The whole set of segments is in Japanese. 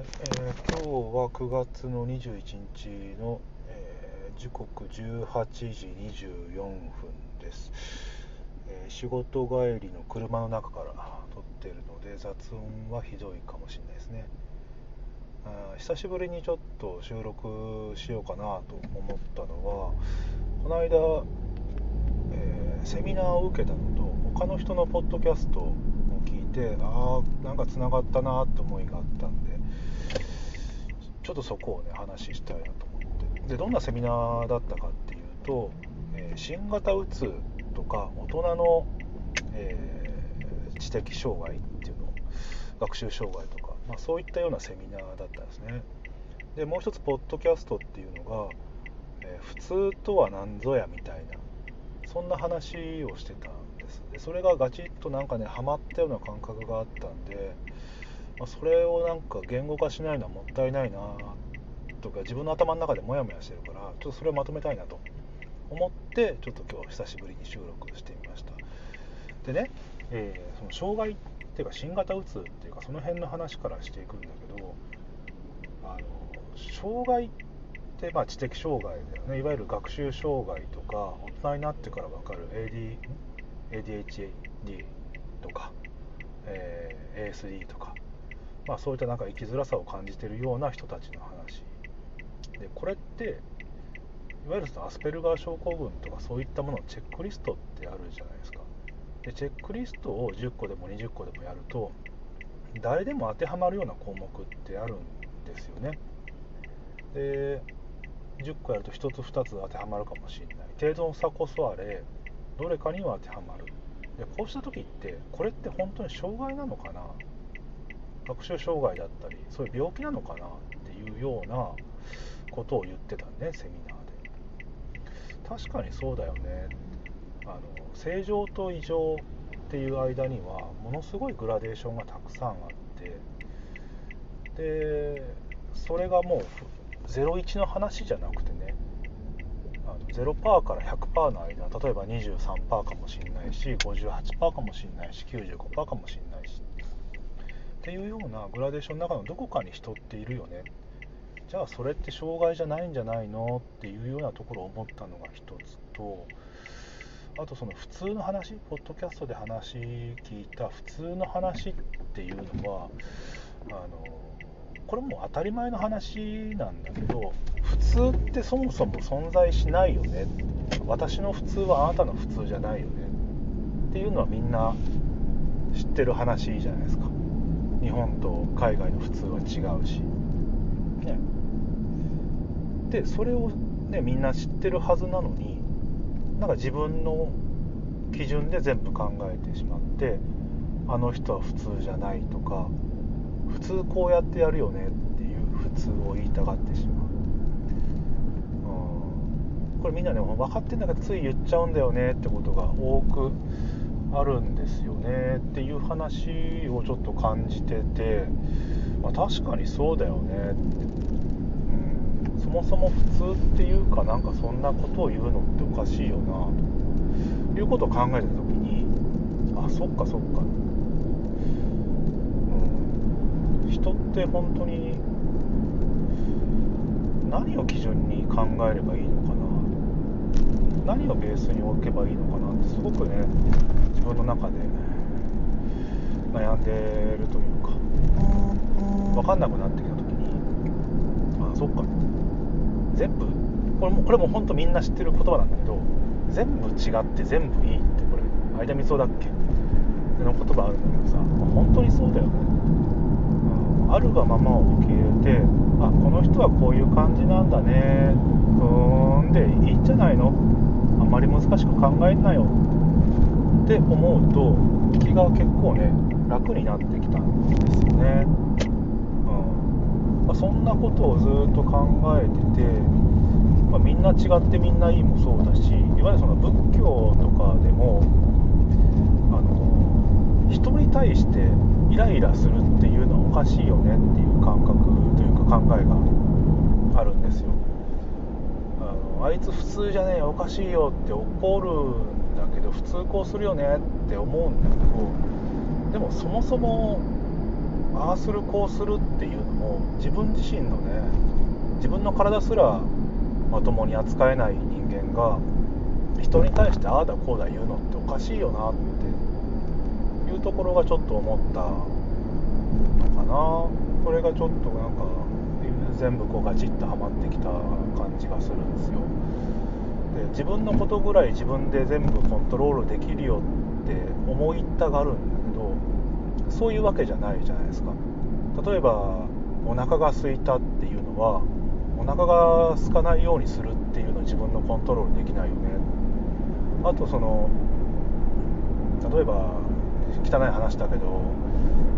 えー今日は9月の21日の、えー時刻18時24分です、えー仕事帰りの車の中から撮ってるので雑音はひどいかもしれないですね。あ久しぶりにちょっと収録しようかなと思ったのはこの間、えセミナーを受けたのと他の人のポッドキャストを聞いてああなんかつながったなって思いがあったんでちょっとそこをね話したいなと思って。でどんなセミナーだったかっていうと、えー新型うつとか大人の、えー知的障害っていうの学習障害とか、まあ、そういったようなセミナーだったんですね。でもう一つポッドキャストっていうのが、えー普通とは何ぞやみたいなそんな話をしてたんです。でそれがガチッとなんかねハマったような感覚があったんで、まあそれをなんか言語化しないのはもったいないなとか自分の頭の中でモヤモヤしてるからちょっとそれをまとめたいなと。思ってちょっと今日は久しぶりに収録してみました。でね、えーその障害っていうか新型うつっていうかその辺の話からしていくんだけどあの障害ってまあ知的障害だよね。いわゆる学習障害とか大人になってから分かる AD ADHD とか、えー ASD とか、まあ、そういったなんか生きづらさを感じているような人たちの話。でこれっていわゆるアスペルガー症候群とかそういったもののチェックリストってあるじゃないですか。でチェックリストを10個でも20個でもやると誰でも当てはまるような項目ってあるんですよね。で10個やると1つ2つ当てはまるかもしれない。程度の差こそあれどれかには当てはまる。でこうした時ってこれって本当に障害なのかな学習障害だったりそういう病気なのかなっていうようなことを言ってたねセミナーで。確かにそうだよね。あの正常と異常っていう間にはものすごいグラデーションがたくさんあってでそれがもう01の話じゃなくてねあの0%から100%の間例えば23%かもしれないし58%かもしれないし95%かもしれないしっていうようなグラデーションの中のどこかに人っているよね。じゃあそれって障害じゃないんじゃないのっていうようなところを思ったのが一つとあとその普通の話ポッドキャストで話聞いた普通の話っていうのはあのこれも当たり前の話なんだけど普通ってそもそも存在しないよね。私の普通はあなたの普通じゃないよね。っていうのはみんな知ってる話じゃないですか。日本と海外の普通は違うし。ね。でそれをねみんな知ってるはずなのになんか自分の基準で全部考えてしまってあの人は普通じゃないとか普通こうやってやるよねっていう普通を言いたがってしまう、うん、これみんなね分かってんだけどつい言っちゃうんだよねってことが多くあるんですよねっていう話をちょっと感じてて、まあ、確かにそうだよねうんそもそも普通っていうかなんかそんなことを言うのっておかしいよなということを考えた時にあそっかそっかうん人って本当に何を基準に考えればいいのかな何をベースに置けばいいのかなってすごくね自分の中で悩んでるというか分かんなくなってきた時にあそっか。全部これもこれも本当みんな知ってる言葉なんだけど全部違って全部いいってこれ相田光雄だっけ？っての言葉あるんだけどさ本当にそうだよね、うん、あるがままを受け入れてあこの人はこういう感じなんだね。うーんでいいんじゃないの？あんまり難しく考えんなよ。って思うと気が結構ね楽になってきたんですよね、うん。まあ、そんなことをずっと考えてて、まあ、みんな違ってみんないいもそうだしいわゆるその仏教とかでもあの人に対してイライラするっていうのはおかしいよねっていう感覚というか考えがあるんですよ。あのあいつ普通じゃねえおかしいよって怒るんだけど普通こうするよねって思うんだけどでもそもそもああするこうするっていうのも自分自身のね自分の体すらまともに扱えない人間が人に対してああだこうだ言うのっておかしいよなっていうところがちょっと思ったのかな。それがちょっとなんか全部こうガチッとはまってきた感じがするんですよ。で自分のことぐらい自分で全部コントロールできるよって思いたがるんだけどそういうわけじゃないじゃないですか。例えばお腹が空いたっていうのはお腹が空かないようにするっていうの自分のコントロールできないよね。あとその例えば汚い話だけど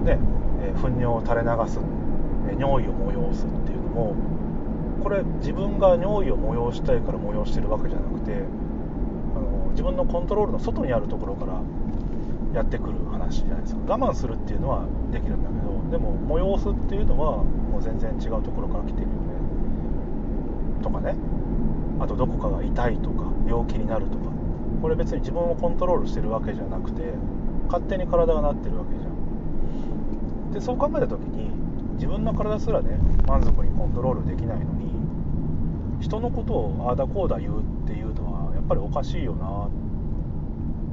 ね、え糞尿を垂れ流す、え尿意を催すっていうのもこれ自分が尿意を催したいから催してるわけじゃなくてあの自分のコントロールの外にあるところからやってくる話じゃないですか。我慢するっていうのはできるんだけどでも催すっていうのはもう全然違うところから来てるよね。とかね。あとどこかが痛いとか病気になるとか。これ別に自分をコントロールしてるわけじゃなくて勝手に体がなってるわけじゃん。でそう考えた時に自分の体すらね満足にコントロールできないのに人のことをああだこうだ言うっていうのはやっぱりおかしいよな。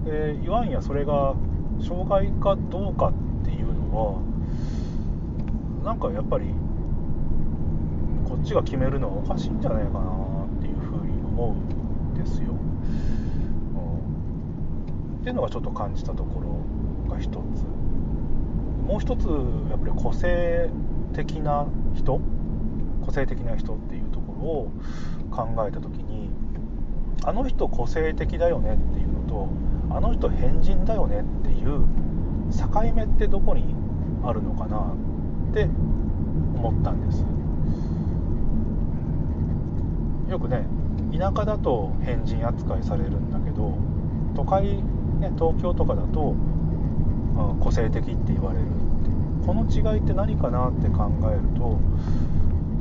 で言わんやそれが障害かどうかっていうのはなんかやっぱりこっちが決めるのはおかしいんじゃないかなっていうふうに思うんですよ、うん、っていうのがちょっと感じたところが一つ。もう一つやっぱり個性的な人？個性的な人っていうを考えた時にあの人個性的だよねっていうのとあの人変人だよねっていう境目ってどこにあるのかなって思ったんです。よくね田舎だと変人扱いされるんだけど都会、ね、東京とかだと、うん、個性的って言われる。この違いって何かなって考えると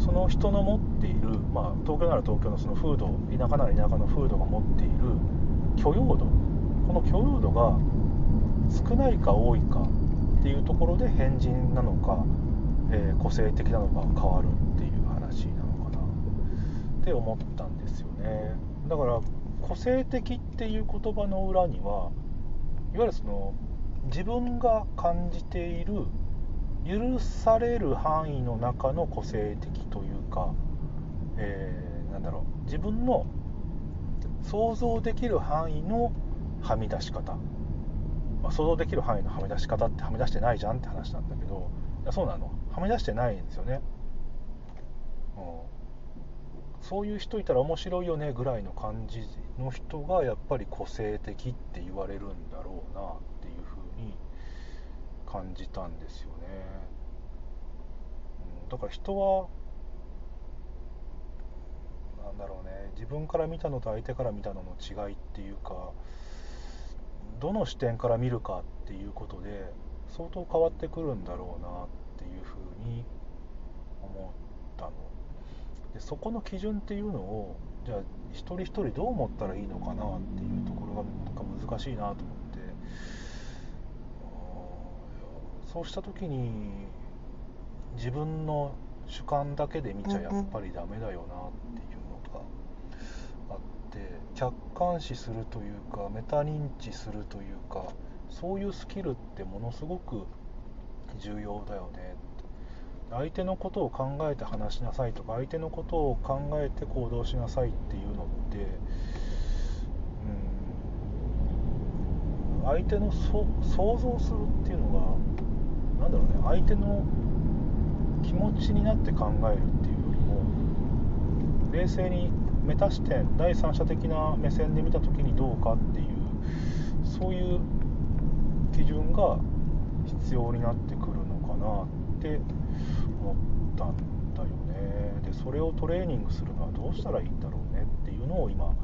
その人の持っている、まあ、東京なら東京のその風土田舎なら田舎の風土が持っている許容度。この許容度が少ないか多いかっていうところで変人なのか、えー、個性的なのか変わるっていう話なのかな。って思ったんですよね。だから個性的っていう言葉の裏にはいわゆるその自分が感じている許される範囲の中の個性的というか、えー、なんだろう自分の想像できる範囲のはみ出し方、まあ、想像できる範囲のはみ出し方ってはみ出してないじゃんって話なんだけどいやそうなの。はみ出してないんですよね、うん、そういう人いたら面白いよねぐらいの感じの人がやっぱり個性的って言われるんだろうなっていうふうに感じたんですよね、だから人はなんだろうね自分から見たのと相手から見たのの違いっていうかどの視点から見るかっていうことで相当変わってくるんだろうなっていうふうに思ったの。でそこの基準っていうのをじゃあ一人一人どう思ったらいいのかなっていうところが難しいなと思ってそうした時に自分の主観だけで見ちゃやっぱりダメだよなっていうのがあって客観視するというかメタ認知するというかそういうスキルってものすごく重要だよね相手のことを考えて話しなさいとか相手のことを考えて行動しなさいっていうのってうん相手の想像するっていうのがんだろうね相手の気持ちになって考えるっていうよりも冷静にメタ視点第三者的な目線で見た時にどうかっていうそういう基準が必要になってくるのかなって思ったんだよね。でそれをトレーニングするのはどうしたらいいんだろうねっていうのを今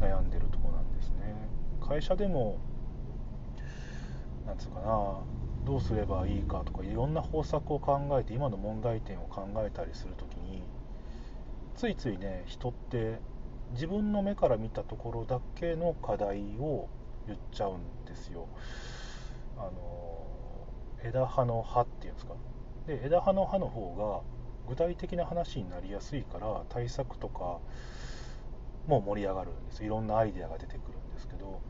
悩んでるとこなんですね。会社でもなんつうかなどうすればいいかとかいろんな方策を考えて今の問題点を考えたりする時についついね人って自分の目から見たところだけの課題を言っちゃうんですよ。あの枝葉の葉っていうんですか。で枝葉の葉の方が具体的な話になりやすいから対策とかも盛り上がるんです。いろんなアイデアが出てくるんですけど。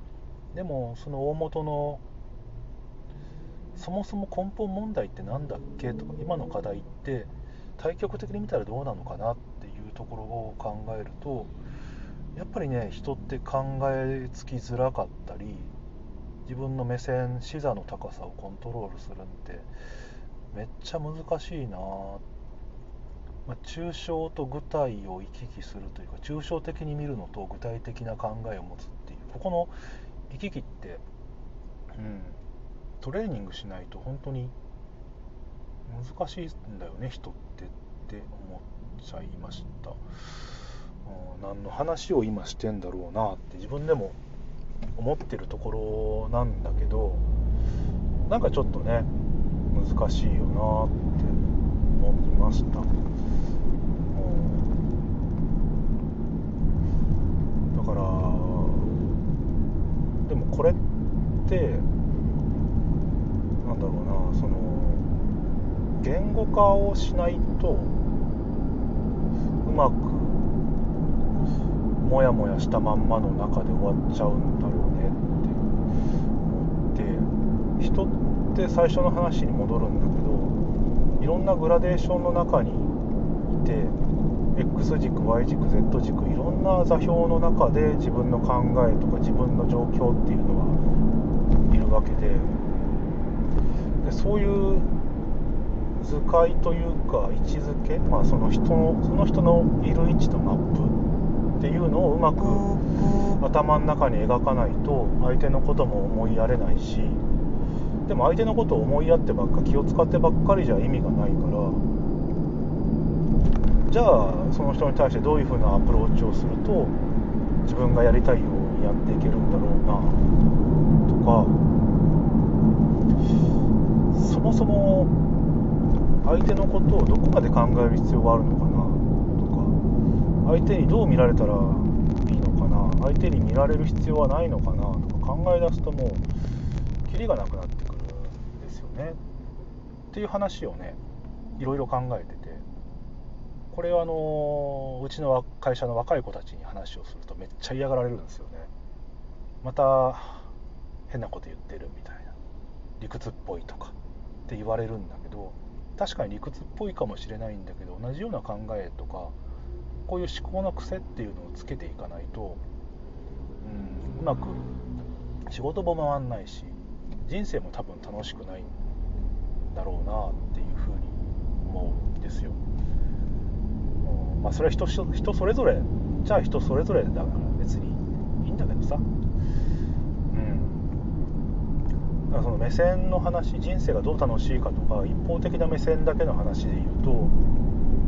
でもその大元のそもそも根本問題って何だっけとか今の課題って対極的に見たらどうなのかなっていうところを考えるとやっぱりね人って考えつきづらかったり自分の目線視座の高さをコントロールするんでめっちゃ難しいな、まあ、抽象と具体を行き来するというか抽象的に見るのと具体的な考えを持つっていうここの行き来って、うん、トレーニングしないと本当に難しいんだよね人ってって思っちゃいました、何の話を今してんだろうなって自分でも思ってるところなんだけどなんかちょっとね難しいよなって思いました、うん、だからでもこれってなんだろうなその言語化をしないとうまくモヤモヤしたまんまの中で終わっちゃうんだろうねって思って人って最初の話に戻るんだけどいろんなグラデーションの中にいて X 軸 Y 軸 Z 軸いろんな座標の中で自分の考えとか自分の状況っていうのはいるわけででそういう図解というか位置づけ、まあ、その人のその人のいる位置のマップっていうのをうまく頭の中に描かないと相手のことも思いやれないしでも相手のことを思いやってばっか気を使ってばっかりじゃ意味がないからじゃあその人に対してどういうふうなアプローチをすると自分がやりたいようにやっていけるんだろうなとかそもそも相手のことをどこまで考える必要があるのかなとか。相手にどう見られたらいいのかな相手に見られる必要はないのかなとか考え出すともうキリがなくなってくるんですよね。っていう話をねいろいろ考えてて。これはあのうちの会社の若い子たちに話をするとめっちゃ嫌がられるんですよね。また変なこと言ってるみたいな。理屈っぽいとかって言われるんだけど確かに理屈っぽいかもしれないんだけど同じような考えとかこういう思考の癖っていうのをつけていかないと、うん、うまく仕事も回んないし人生も多分楽しくないんだろうなっていうふうに思うんですよ。まあ、それは人人それぞれじゃあ人それぞれだから別にいいんだけどさだからその目線の話人生がどう楽しいかとか一方的な目線だけの話で言うと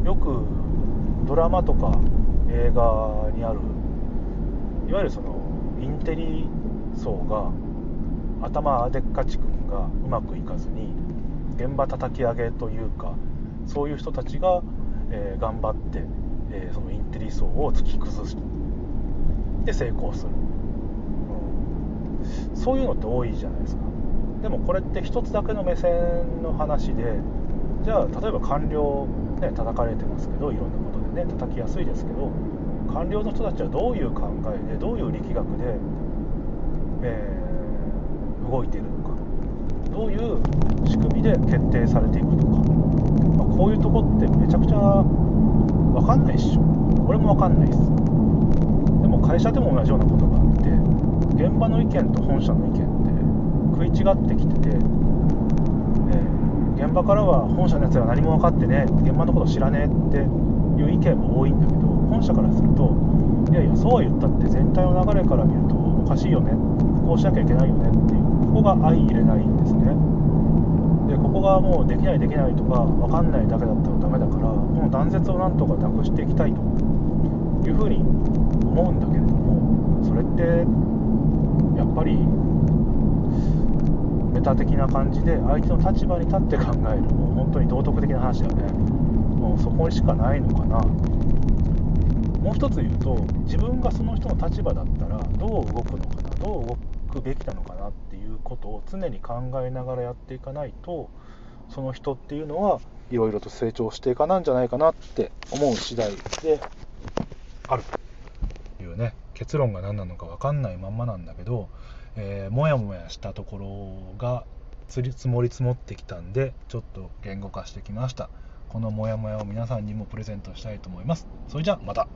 よくドラマとか映画にあるいわゆるそのインテリ層が頭でっかちくんがうまくいかずに現場叩き上げというかそういう人たちが、えー、頑張って、えー、そのインテリ層を突き崩す。で成功する、うん、そういうのって多いじゃないですか。でもこれって一つだけの目線の話でじゃあ例えば官僚ね叩かれてますけどいろんなことでね叩きやすいですけど官僚の人たちはどういう考えでどういう力学で、えー、動いているのかどういう仕組みで決定されていくのか、まあ、こういうとこってめちゃくちゃ分かんないっしょ。俺も分かんないっす。でも会社でも同じようなことがあって現場の意見と本社の意見って食い違ってきてて、えー、現場からは本社のやつら何も分かってね現場のこと知らねえっていう意見も多いんだけど本社からするといやいやそうは言ったって全体の流れから見るとおかしいよねこうしなきゃいけないよねっていうここが相入れないんですね。でここがもうできないできないとか分かんないだけだったらダメだからもう断絶をなんとかなくしていきたいというふうに思うんだけれどもそれってやっぱりタ的な感じで相手の立場に立って考える。もう本当に道徳的な話だね。もうそこにしかないのかな。もう一つ言うと自分がその人の立場だったらどう動くのかな。どう動くべきなのかな。っていうことを常に考えながらやっていかないとその人っていうのはいろいろと成長していかなんじゃないかなって思う次第である。というね結論が何なのか分かんないまんまなんだけど、えー、もやもやしたところが積もり積もってきたんでちょっと言語化してきました。このモヤモヤを皆さんにもプレゼントしたいと思います。それじゃあまた。